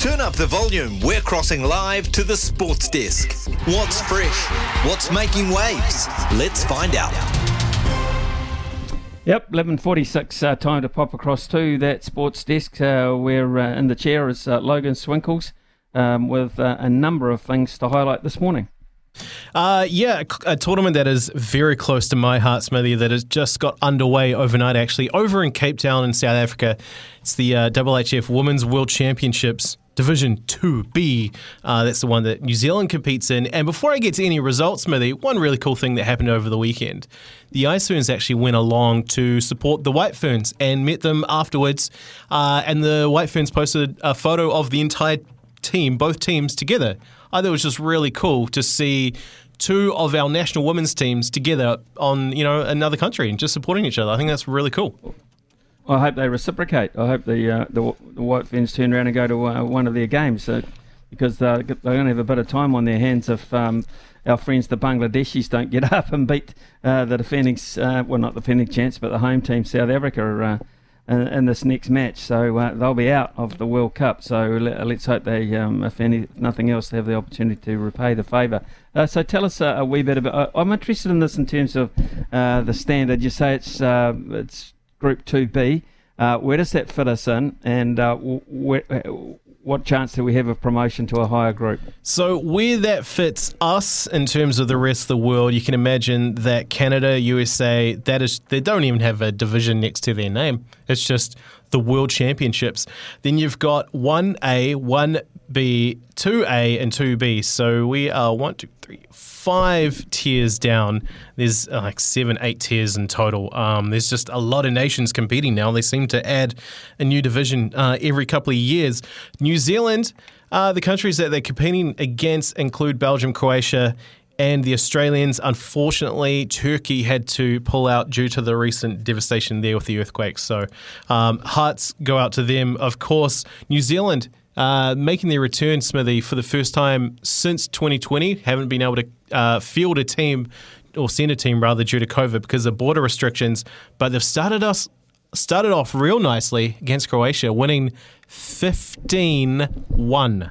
Turn up the volume. We're crossing live to the sports desk. What's fresh? What's making waves? Let's find out. Yep, 11.46, uh, time to pop across to that sports desk. Uh, where uh, in the chair is uh, Logan Swinkles um, with uh, a number of things to highlight this morning. Uh, yeah, a, a tournament that is very close to my heart, Smithy, that has just got underway overnight, actually, over in Cape Town in South Africa. It's the uh, IIHF Women's World Championships. Division 2B. Uh, that's the one that New Zealand competes in. And before I get to any results, Smithy, one really cool thing that happened over the weekend. The Ice Ferns actually went along to support the White Ferns and met them afterwards. Uh, and the White Ferns posted a photo of the entire team, both teams together. I thought it was just really cool to see two of our national women's teams together on you know another country and just supporting each other. I think that's really cool. I hope they reciprocate. I hope the uh, the, the White Ferns turn around and go to uh, one of their games uh, because they're, going to have a bit of time on their hands if um, our friends the Bangladeshis don't get up and beat uh, the defending, uh, well not the defending champs, but the home team South Africa uh, in, in, this next match. So they'll be out of the World Cup. So let, us hope they, um, if any, nothing else, have the opportunity to repay the favour. So tell us uh, a wee bit about. I'm interested in this in terms of the standard. You say it's it's Group 2B. Uh, where does that fit us in, and uh, where, what chance do we have of promotion to a higher group? So, where that fits us in terms of the rest of the world, you can imagine that Canada, USA, that is, they don't even have a division next to their name. It's just the World Championships. Then you've got 1A, 1B, 2A, and 2B. So we are one, two, three, five tiers down. There's uh, like seven, eight tiers in total. Um, there's just a lot of nations competing now. They seem to add a new division uh, every couple of years. New Zealand, uh, the countries that they're competing against include Belgium, Croatia, and the Australians, unfortunately, Turkey had to pull out due to the recent devastation there with the earthquakes. So, um, hearts go out to them. Of course, New Zealand uh, making their return, Smithy, for the first time since 2020. Haven't been able to uh, field a team or send a team rather due to COVID because of border restrictions. But they've started us started off real nicely against Croatia, winning 15 1.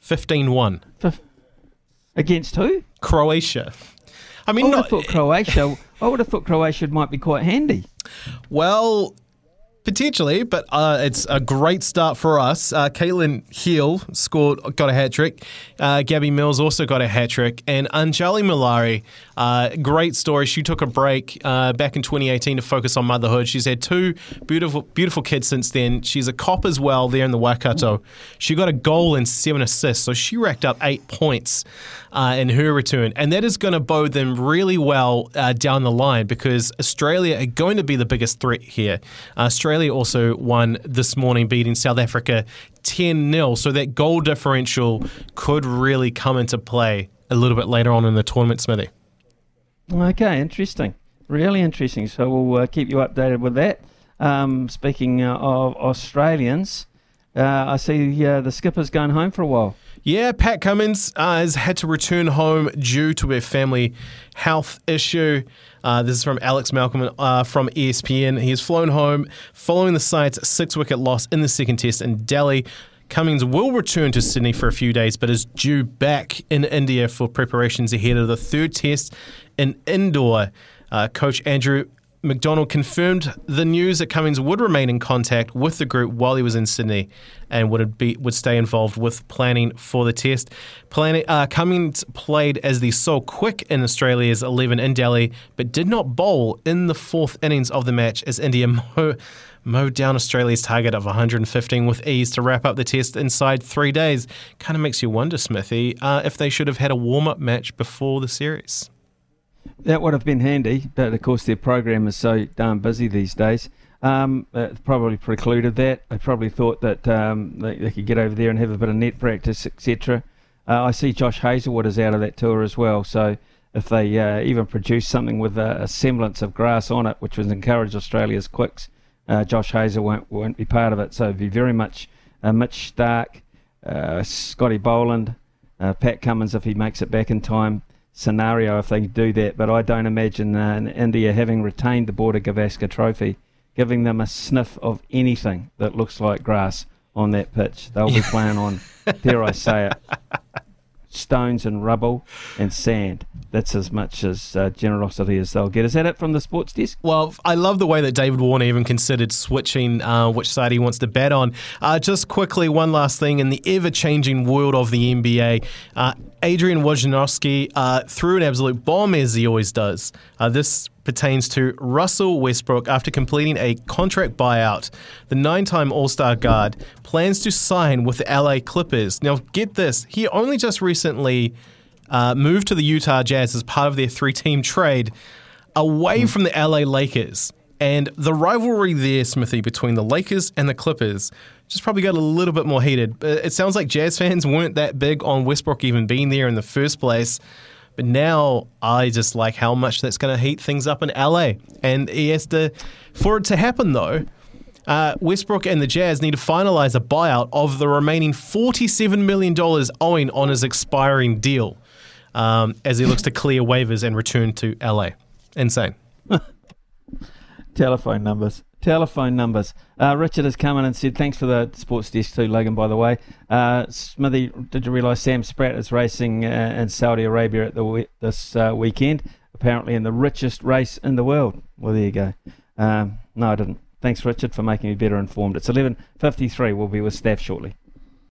15 1. Against who? Croatia. I mean, I would not, have thought Croatia. I would have thought Croatia might be quite handy. Well, Potentially, but uh, it's a great start for us. Uh, Caitlin Heel scored, got a hat trick. Uh, Gabby Mills also got a hat trick, and Anjali Malari, uh, great story. She took a break uh, back in 2018 to focus on motherhood. She's had two beautiful, beautiful kids since then. She's a cop as well there in the Waikato. She got a goal and seven assists, so she racked up eight points uh, in her return, and that is going to bode them really well down the line because Australia are going to be the biggest threat here. Australia Australia also won this morning, beating South Africa 10 0. So that goal differential could really come into play a little bit later on in the tournament, Smithy. Okay, interesting. Really interesting. So we'll uh, keep you updated with that. Um, speaking uh, of Australians, I see uh, the skipper's going home for a while. Yeah, Pat Cummins uh, has had to return home due to a family health issue. Uh, this is from Alex Malcolm uh, from ESPN. He has flown home following the side's six wicket loss in the second test in Delhi. Cummins will return to Sydney for a few days, but is due back in India for preparations ahead of the third test in Indore. Uh, Coach Andrew McDonald confirmed the news that Cummins would remain in contact with the group while he was in Sydney and would be would stay involved with planning for the test. Planning, uh, Cummins played as the sole quick in Australia's 11 in Delhi, but did not bowl in the fourth innings of the match as India mo- mowed down Australia's target of 115 with ease to wrap up the test inside three days. Kind of makes you wonder, Smithy, uh, if they should have had a warm up match before the series. That would have been handy, but of course their program is so darn busy these days. Um, probably precluded that. They probably thought that um, they, they, could get over there and have a bit of net practice, etc. Uh, I see Josh Hazlewood is out of that tour as well. So if they uh, even produce something with a, a, semblance of grass on it, which would encourage Australia's quicks, uh, Josh Hazel won't, won't be part of it. So it'd be very much uh, Mitch Starc, uh, Scotty Boland, uh, Pat Cummins if he makes it back in time scenario if they do that. But I don't imagine India having retained the Border Gavaskar Trophy giving them a sniff of anything that looks like grass on that pitch. They'll be playing on, dare I say it, stones and rubble and sand. That's as much as uh, generosity as they'll get. Is that it from the sports desk? Well, I love the way that David Warner even considered switching uh, which side he wants to bet on. Uh, just quickly, one last thing in the ever changing world of the NBA, uh, Adrian Wojnarowski uh, threw an absolute bomb as he always does. Uh, this pertains to Russell Westbrook after completing a contract buyout. The nine time All Star guard plans to sign with the LA Clippers. Now, get this, he only just recently uh, moved to the Utah Jazz as part of their three team trade away from the LA Lakers. And the rivalry there, Smithy, between the Lakers and the Clippers just probably got a little bit more heated. It sounds like Jazz fans weren't that big on Westbrook even being there in the first place. But now I just like how much that's going to heat things up in LA. And he has to, for it to happen though, uh, Westbrook and the Jazz need to finalize a buyout of the remaining $47 million owing on his expiring deal um, as he looks to clear waivers and return to LA. Insane. Telephone numbers telephone numbers. Uh, Richard has come in and said, thanks for the sports desk too, Logan, by the way. Uh, Smithy, did you realise Sam Spratt is racing uh, in Saudi Arabia at the this uh, weekend? Apparently in the richest race in the world. Well, there you go. Um, no, I didn't. Thanks, Richard, for making me better informed. It's 11.53. We'll be with staff shortly.